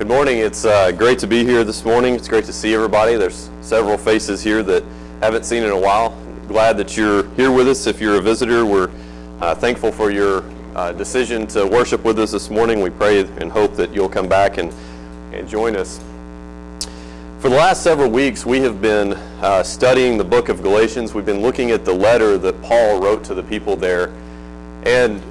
Good morning. It's uh, great to be here this morning. It's great to see everybody. There's several faces here that haven't seen in a while. Glad that you're here with us. If you're a visitor, we're uh, thankful for your uh, decision to worship with us this morning. We pray and hope that you'll come back and, and join us. For the last several weeks, we have been uh, studying the book of Galatians. We've been looking at the letter that Paul wrote to the people there. And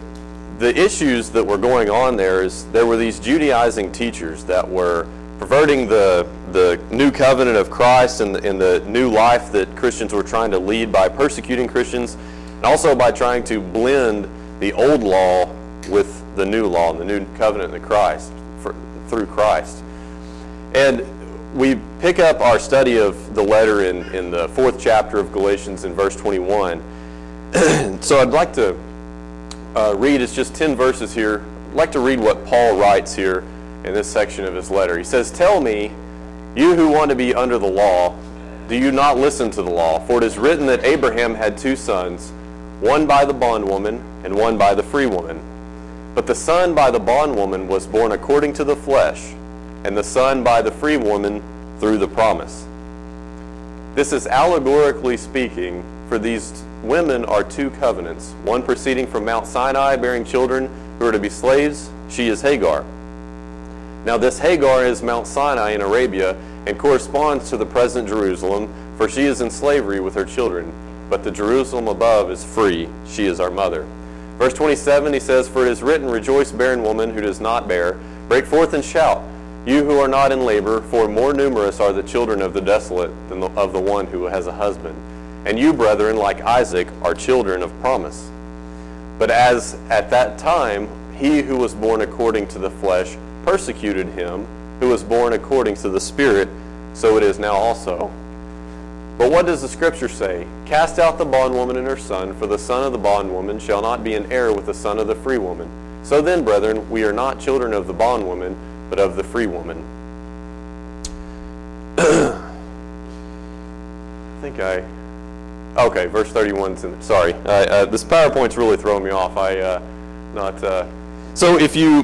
the issues that were going on there is there were these Judaizing teachers that were perverting the, the new covenant of Christ and the, and the new life that Christians were trying to lead by persecuting Christians, and also by trying to blend the old law with the new law and the new covenant in Christ for, through Christ. And we pick up our study of the letter in, in the fourth chapter of Galatians in verse 21. so I'd like to uh, read is just 10 verses here. I'd like to read what Paul writes here in this section of his letter. He says, Tell me, you who want to be under the law, do you not listen to the law? For it is written that Abraham had two sons, one by the bondwoman and one by the free woman. But the son by the bondwoman was born according to the flesh, and the son by the free woman through the promise. This is allegorically speaking for these women are two covenants, one proceeding from Mount Sinai, bearing children who are to be slaves. She is Hagar. Now, this Hagar is Mount Sinai in Arabia and corresponds to the present Jerusalem, for she is in slavery with her children. But the Jerusalem above is free. She is our mother. Verse 27, he says, For it is written, Rejoice, barren woman who does not bear. Break forth and shout, you who are not in labor, for more numerous are the children of the desolate than of the one who has a husband. And you, brethren, like Isaac, are children of promise. But as at that time he who was born according to the flesh persecuted him who was born according to the Spirit, so it is now also. But what does the Scripture say? Cast out the bondwoman and her son, for the son of the bondwoman shall not be an heir with the son of the free woman. So then, brethren, we are not children of the bondwoman, but of the free woman. I think I Okay, verse 31. Sorry, uh, uh, this PowerPoint's really throwing me off. I uh, not. Uh, so if you,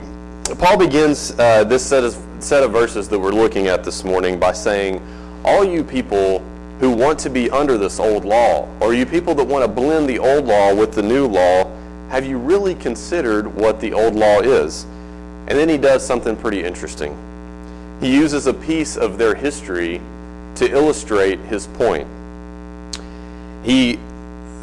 Paul begins uh, this set of set of verses that we're looking at this morning by saying, "All you people who want to be under this old law, or you people that want to blend the old law with the new law, have you really considered what the old law is?" And then he does something pretty interesting. He uses a piece of their history to illustrate his point he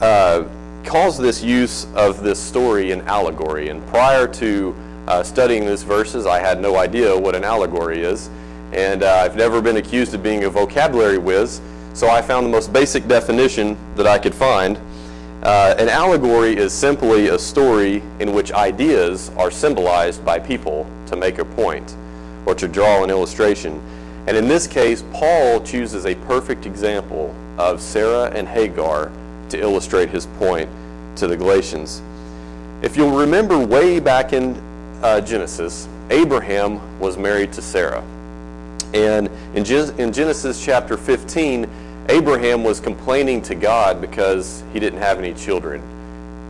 uh, calls this use of this story an allegory. And prior to uh, studying these verses, I had no idea what an allegory is. And uh, I've never been accused of being a vocabulary whiz, so I found the most basic definition that I could find. Uh, an allegory is simply a story in which ideas are symbolized by people to make a point or to draw an illustration. And in this case, Paul chooses a perfect example of Sarah and Hagar to illustrate his point to the Galatians. If you'll remember way back in uh, Genesis, Abraham was married to Sarah. And in, Gen- in Genesis chapter 15, Abraham was complaining to God because he didn't have any children.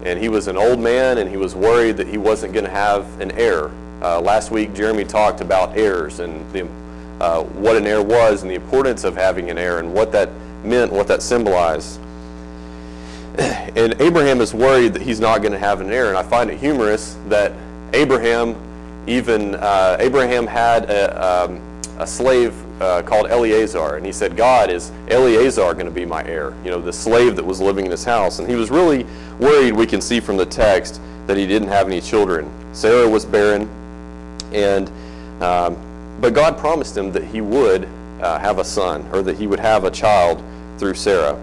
And he was an old man and he was worried that he wasn't going to have an heir. Uh, last week, Jeremy talked about heirs and the, uh, what an heir was and the importance of having an heir and what that meant, what that symbolized. And Abraham is worried that he's not going to have an heir. And I find it humorous that Abraham, even uh, Abraham had a, um, a slave uh, called Eleazar, and he said, "God is Eleazar going to be my heir?" You know, the slave that was living in his house, and he was really worried. We can see from the text that he didn't have any children. Sarah was barren, and um, but God promised him that he would uh, have a son, or that he would have a child through Sarah.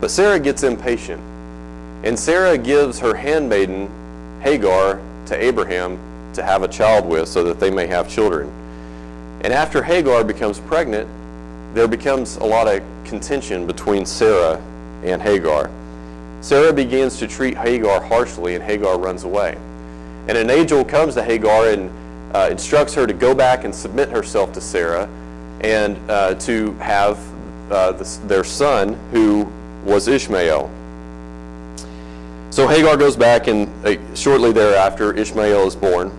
But Sarah gets impatient, and Sarah gives her handmaiden Hagar to Abraham to have a child with so that they may have children. And after Hagar becomes pregnant, there becomes a lot of contention between Sarah and Hagar. Sarah begins to treat Hagar harshly, and Hagar runs away. And an angel comes to Hagar and uh, instructs her to go back and submit herself to Sarah and uh, to have uh, their son, who was Ishmael. So Hagar goes back, and uh, shortly thereafter, Ishmael is born.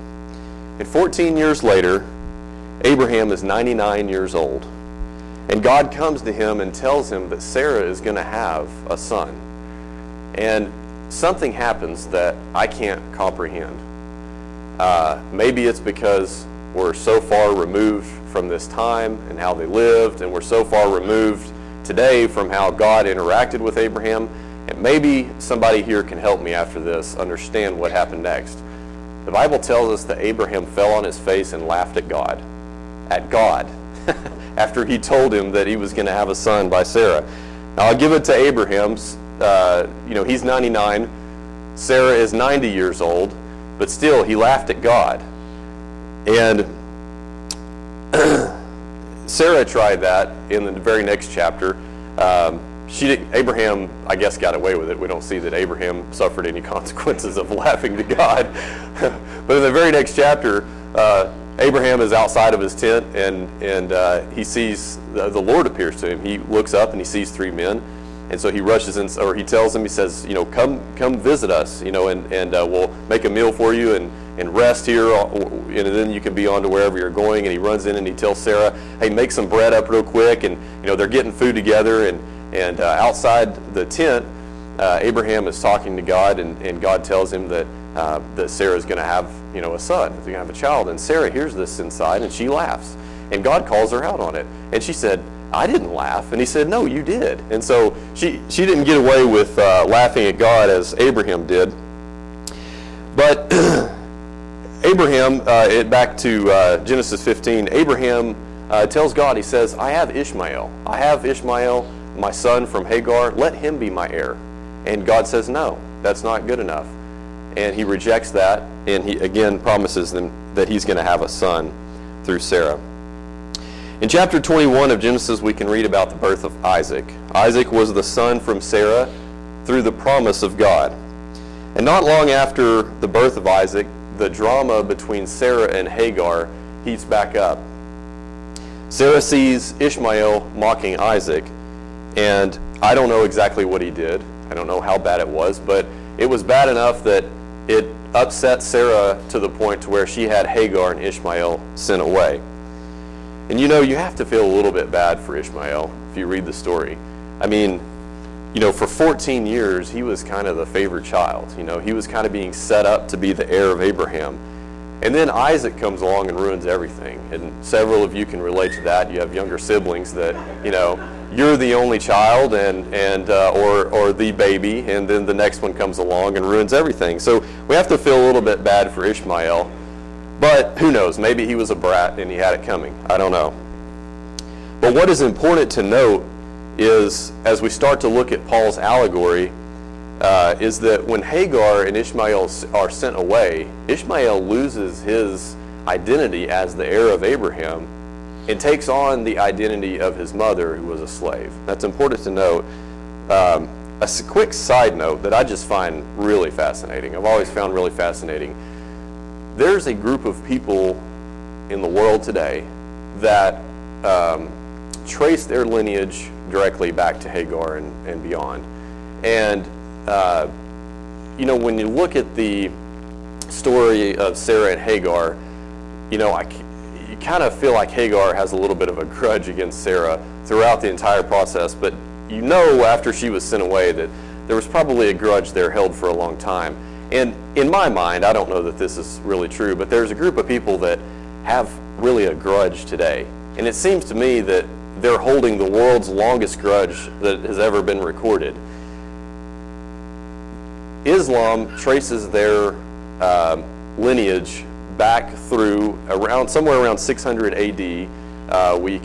And 14 years later, Abraham is 99 years old. And God comes to him and tells him that Sarah is going to have a son. And something happens that I can't comprehend. Uh, maybe it's because we're so far removed from this time and how they lived, and we're so far removed today from how God interacted with Abraham. And maybe somebody here can help me after this understand what happened next. The Bible tells us that Abraham fell on his face and laughed at God. At God. after he told him that he was going to have a son by Sarah. Now I'll give it to Abraham's. Uh, you know, he's 99. Sarah is 90 years old, but still he laughed at God. And Sarah tried that in the very next chapter. Um, she did, Abraham, I guess, got away with it. We don't see that Abraham suffered any consequences of laughing to God. but in the very next chapter, uh, Abraham is outside of his tent, and and uh, he sees the, the, Lord appears to him. He looks up and he sees three men, and so he rushes in, or he tells them, he says, you know, come come visit us, you know, and and uh, we'll make a meal for you and and rest here, uh, and then you can be on to wherever you're going. And he runs in and he tells Sarah, hey, make some bread up real quick, and you know they're getting food together, and and uh, outside the tent, uh, Abraham is talking to God, and and God tells him that uh, that Sarah is going to have, you know, a son. She's going to have a child. And Sarah hears this inside, and she laughs. And God calls her out on it. And she said, I didn't laugh. And he said, no, you did. And so she, she didn't get away with uh, laughing at God as Abraham did. But Abraham, uh, it, back to uh, Genesis 15, Abraham uh, tells God, he says, I have Ishmael. I have Ishmael, my son from Hagar. Let him be my heir. And God says, no, that's not good enough and he rejects that, and he again promises them that he's going to have a son through Sarah. In chapter 21 of Genesis, we can read about the birth of Isaac. Isaac was the son from Sarah through the promise of God. And not long after the birth of Isaac, the drama between Sarah and Hagar heats back up. Sarah sees Ishmael mocking Isaac, and I don't know exactly what he did. I don't know how bad it was, but it was bad enough that it upset Sarah to the point to where she had Hagar and Ishmael sent away. And you know, you have to feel a little bit bad for Ishmael if you read the story. I mean, you know, for 14 years, he was kind of the favorite child. You know, he was kind of being set up to be the heir of Abraham. And then Isaac comes along and ruins everything. And several of you can relate to that. You have younger siblings that, you know, you're the only child and, and uh, or, or the baby, and then the next one comes along and ruins everything. So we have to feel a little bit bad for Ishmael. But who knows? Maybe he was a brat and he had it coming. I don't know. But what is important to note is as we start to look at Paul's allegory, uh, is that when Hagar and Ishmael are sent away, Ishmael loses his identity as the heir of Abraham and takes on the identity of his mother, who was a slave. That's important to note. Um, a quick side note that I just find really fascinating, I've always found really fascinating. There's a group of people in the world today that um, trace their lineage directly back to Hagar and, and beyond. And, uh, you know, when you look at the story of Sarah and Hagar, you know, I, you kind of feel like Hagar has a little bit of a grudge against Sarah throughout the entire process, but you know after she was sent away that there was probably a grudge there held for a long time. And in my mind, I don't know that this is really true, but there's a group of people that have really a grudge today. And it seems to me that they're holding the world's longest grudge that has ever been recorded. Islam traces their uh, lineage back through around somewhere around 600 AD. Uh, we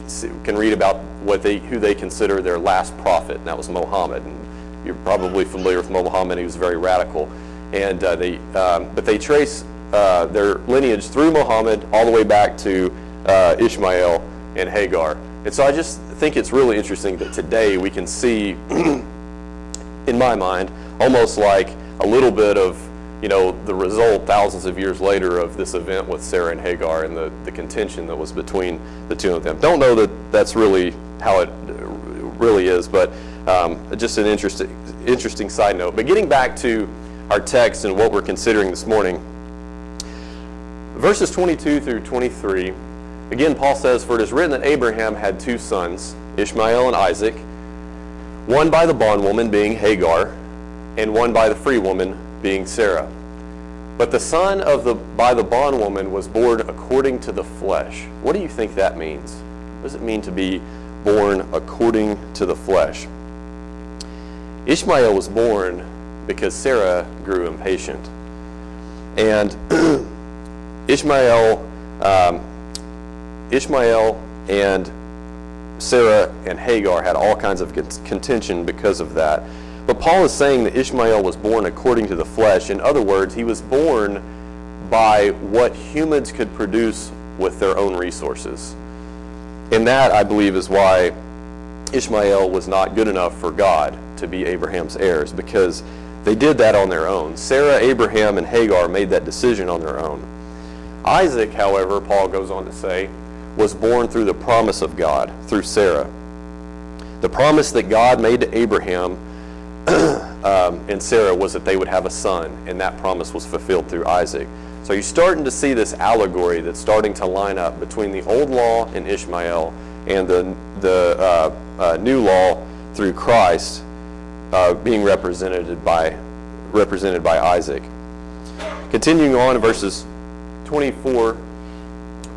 can read about what they who they consider their last prophet, and that was Muhammad. And you're probably familiar with Muhammad; he was very radical. And uh, they, um, but they trace uh, their lineage through Muhammad all the way back to uh, Ishmael and Hagar. And so I just think it's really interesting that today we can see, in my mind, almost like a little bit of you know, the result thousands of years later of this event with Sarah and Hagar and the, the contention that was between the two of them. Don't know that that's really how it really is, but um, just an interesting, interesting side note. But getting back to our text and what we're considering this morning, verses 22 through 23 Again, Paul says, For it is written that Abraham had two sons, Ishmael and Isaac, one by the bondwoman being Hagar, and one by the free woman being Sarah. But the son of the by the bondwoman was born according to the flesh. What do you think that means? What does it mean to be born according to the flesh? Ishmael was born because Sarah grew impatient. And Ishmael, um, Ishmael and Sarah and Hagar had all kinds of contention because of that. But Paul is saying that Ishmael was born according to the flesh. In other words, he was born by what humans could produce with their own resources. And that, I believe, is why Ishmael was not good enough for God to be Abraham's heirs, because they did that on their own. Sarah, Abraham, and Hagar made that decision on their own. Isaac, however, Paul goes on to say, was born through the promise of God, through Sarah. The promise that God made to Abraham um, and Sarah was that they would have a son, and that promise was fulfilled through Isaac. So you're starting to see this allegory that's starting to line up between the old law and Ishmael and the, the uh, uh, new law through Christ uh, being represented by, represented by Isaac. Continuing on verses 24,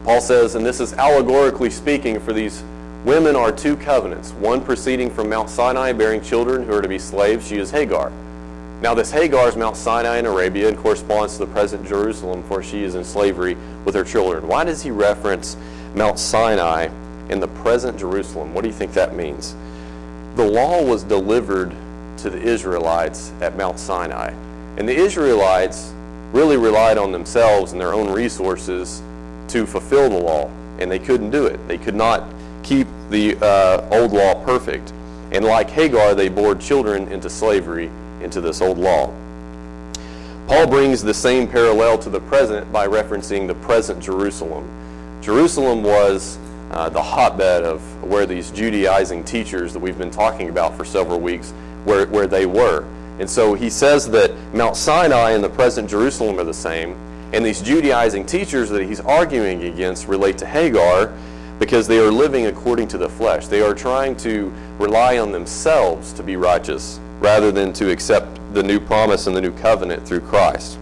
Paul says, and this is allegorically speaking for these women are two covenants, one proceeding from Mount Sinai bearing children who are to be slaves. She is Hagar. Now this Hagar is Mount Sinai in Arabia and corresponds to the present Jerusalem, for she is in slavery with her children. Why does he reference Mount Sinai in the present Jerusalem? What do you think that means? The law was delivered to the Israelites at Mount Sinai. And the Israelites really relied on themselves and their own resources to fulfill the law, and they couldn't do it. They could not keep the uh, old law perfect. And like Hagar, they bore children into slavery, into this old law. Paul brings the same parallel to the present by referencing the present Jerusalem. Jerusalem was uh, the hotbed of where these Judaizing teachers that we've been talking about for several weeks, where, where they were. And so he says that Mount Sinai and the present Jerusalem are the same, and these Judaizing teachers that he's arguing against relate to Hagar because they are living according to the flesh. They are trying to rely on themselves to be righteous rather than to accept the new promise and the new covenant through Christ.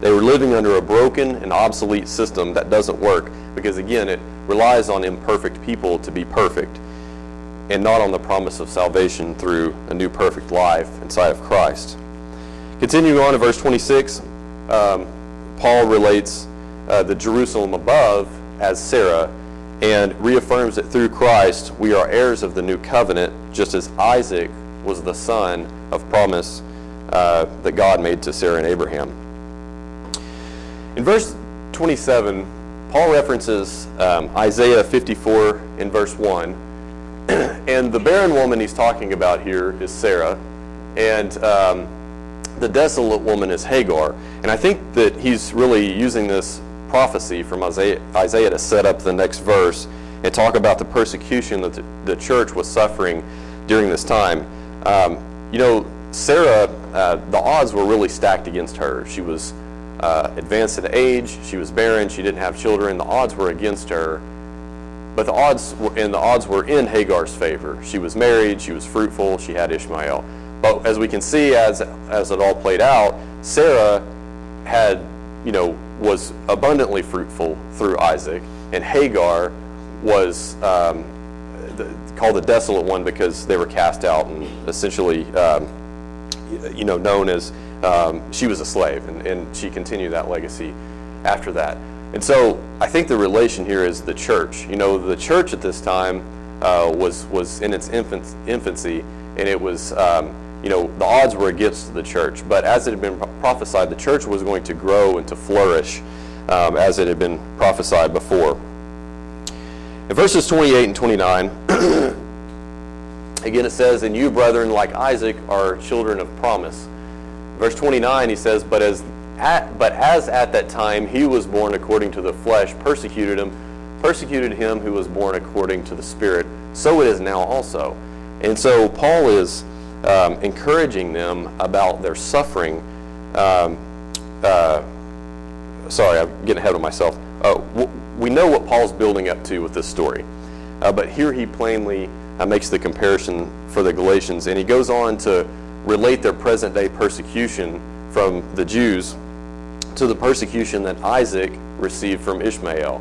They were living under a broken and obsolete system that doesn't work because, again, it relies on imperfect people to be perfect and not on the promise of salvation through a new perfect life inside of Christ. Continuing on to verse 26, um, Paul relates uh, the Jerusalem above as Sarah and reaffirms that through Christ we are heirs of the new covenant, just as Isaac was the son of promise uh, that God made to Sarah and Abraham. In verse 27, Paul references um, Isaiah 54 in verse 1. and the barren woman he's talking about here is Sarah. And um, the desolate woman is Hagar. And I think that he's really using this prophecy from Isaiah, Isaiah to set up the next verse and talk about the persecution that the, the church was suffering during this time. Um, you know, Sarah, uh, the odds were really stacked against her. She was uh, advanced in age, she was barren, she didn't have children. The odds were against her. But the odds were, and the odds were in Hagar's favor. She was married, she was fruitful, she had Ishmael. But as we can see, as as it all played out, Sarah had, you know, was abundantly fruitful through Isaac, and Hagar was um, the, called the desolate one because they were cast out and essentially, um, you know, known as um, she was a slave, and, and she continued that legacy after that. And so I think the relation here is the church. You know, the church at this time uh, was was in its infancy, and it was um, you know, the odds were against the church. But as it had been prophesied, the church was going to grow and to flourish um, as it had been prophesied before. In verses 28 and 29, again it says, And you, brethren, like Isaac, are children of promise. Verse 29, he says, But as at, but as at that time he was born according to the flesh, persecuted him, persecuted him who was born according to the Spirit, so it is now also. And so Paul is um, encouraging them about their suffering. Um, uh, sorry, I'm getting ahead of myself. Uh, we know what Paul's building up to with this story. Uh, but here he plainly uh, makes the comparison for the Galatians, and he goes on to relate their present day persecution from the Jews to the persecution that Isaac received from Ishmael.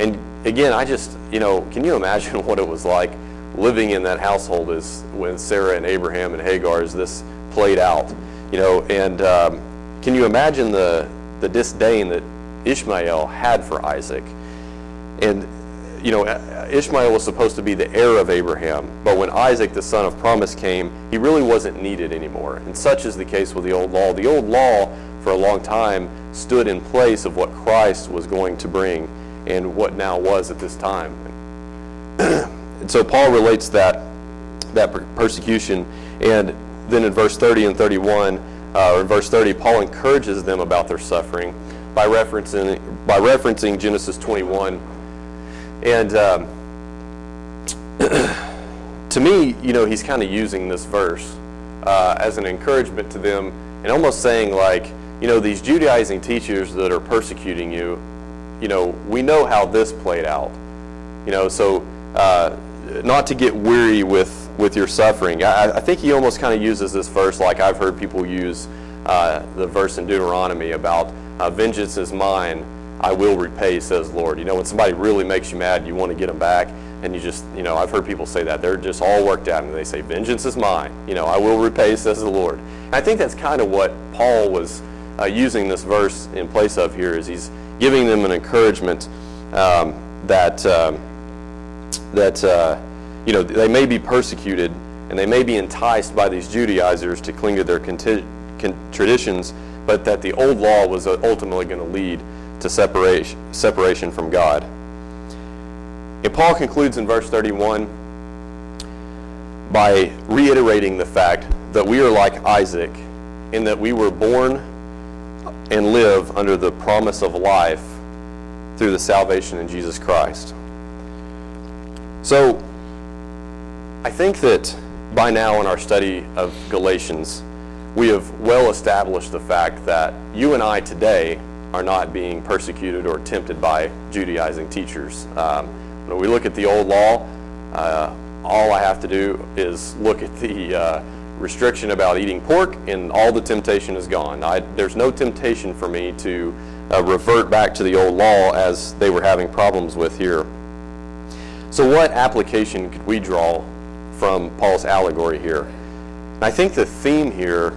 And again, I just, you know, can you imagine what it was like living in that household is when Sarah and Abraham and Hagar as this played out, you know, and um, can you imagine the, the disdain that Ishmael had for Isaac? And, you know, Ishmael was supposed to be the heir of Abraham, but when Isaac, the son of promise, came, he really wasn't needed anymore. And such is the case with the old law. The old law, for a long time, stood in place of what Christ was going to bring and what now was at this time. And so Paul relates that that persecution, and then in verse 30 and 31, uh, or in verse 30, Paul encourages them about their suffering by referencing by referencing Genesis 21. And um, to me, you know, he's kind of using this verse uh, as an encouragement to them, and almost saying like, you know, these Judaizing teachers that are persecuting you, you know, we know how this played out. You know, so uh, not to get weary with with your suffering. I, I think he almost kind of uses this verse like I've heard people use uh, the verse in Deuteronomy about uh, vengeance is mine, I will repay, says Lord. You know, when somebody really makes you mad, you want to get them back, and you just, you know, I've heard people say that. They're just all worked out, and they say, vengeance is mine. You know, I will repay, says the Lord. And I think that's kind of what Paul was uh, using this verse in place of here, is he's giving them an encouragement um, that, um, that uh, you know, they may be persecuted, and they may be enticed by these Judaizers to cling to their conti- traditions, but that the old law was ultimately going to lead to separation, separation from God. And Paul concludes in verse 31 by reiterating the fact that we are like Isaac in that we were born and live under the promise of life through the salvation in Jesus Christ. So, I think that by now in our study of Galatians, we have well established the fact that you and I today are not being persecuted or tempted by Judaizing teachers. Um, when we look at the old law, uh, all I have to do is look at the uh, restriction about eating pork, and all the temptation is gone. I, there's no temptation for me to uh, revert back to the old law as they were having problems with here. So, what application could we draw from Paul's allegory here? I think the theme here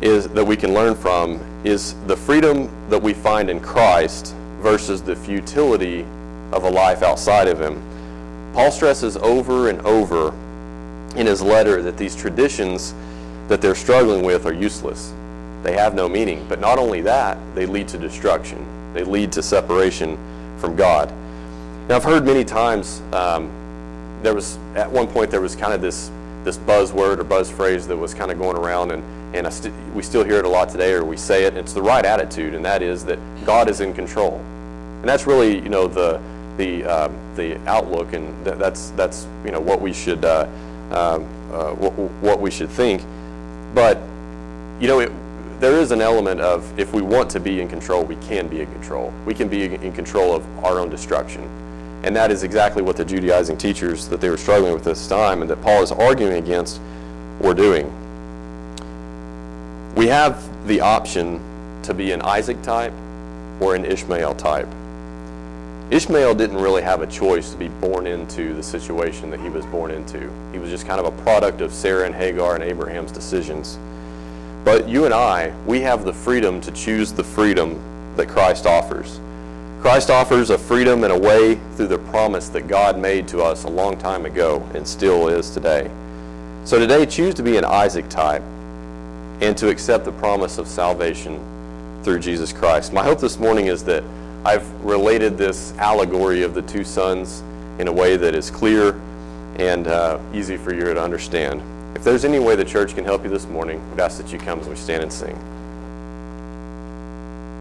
is that we can learn from is the freedom that we find in Christ versus the futility of a life outside of him. Paul stresses over and over in his letter that these traditions that they're struggling with are useless. They have no meaning. But not only that, they lead to destruction. They lead to separation from God. Now, I've heard many times um, there was at one point there was kind of this this buzzword or buzz phrase that was kind of going around, and and st we still hear it a lot today, or we say it. it's the right attitude, and that is that God is in control, and that's really you know the the um, the outlook, and th that's that's you know what we should uh, um, uh, what, we should think. But you know, it, there is an element of if we want to be in control, we can be in control. We can be in control of our own destruction. And that is exactly what the Judaizing teachers that they were struggling with this time and that Paul is arguing against were doing. We have the option to be an Isaac type or an Ishmael type. Ishmael didn't really have a choice to be born into the situation that he was born into. He was just kind of a product of Sarah and Hagar and Abraham's decisions. But you and I, we have the freedom to choose the freedom that Christ offers. Christ offers a freedom and a way through the promise that God made to us a long time ago and still is today. So today, choose to be an Isaac type and to accept the promise of salvation through Jesus Christ. My hope this morning is that I've related this allegory of the two sons in a way that is clear and uh, easy for you to understand. If there's any way the church can help you this morning, we'd ask that you come as we stand and sing.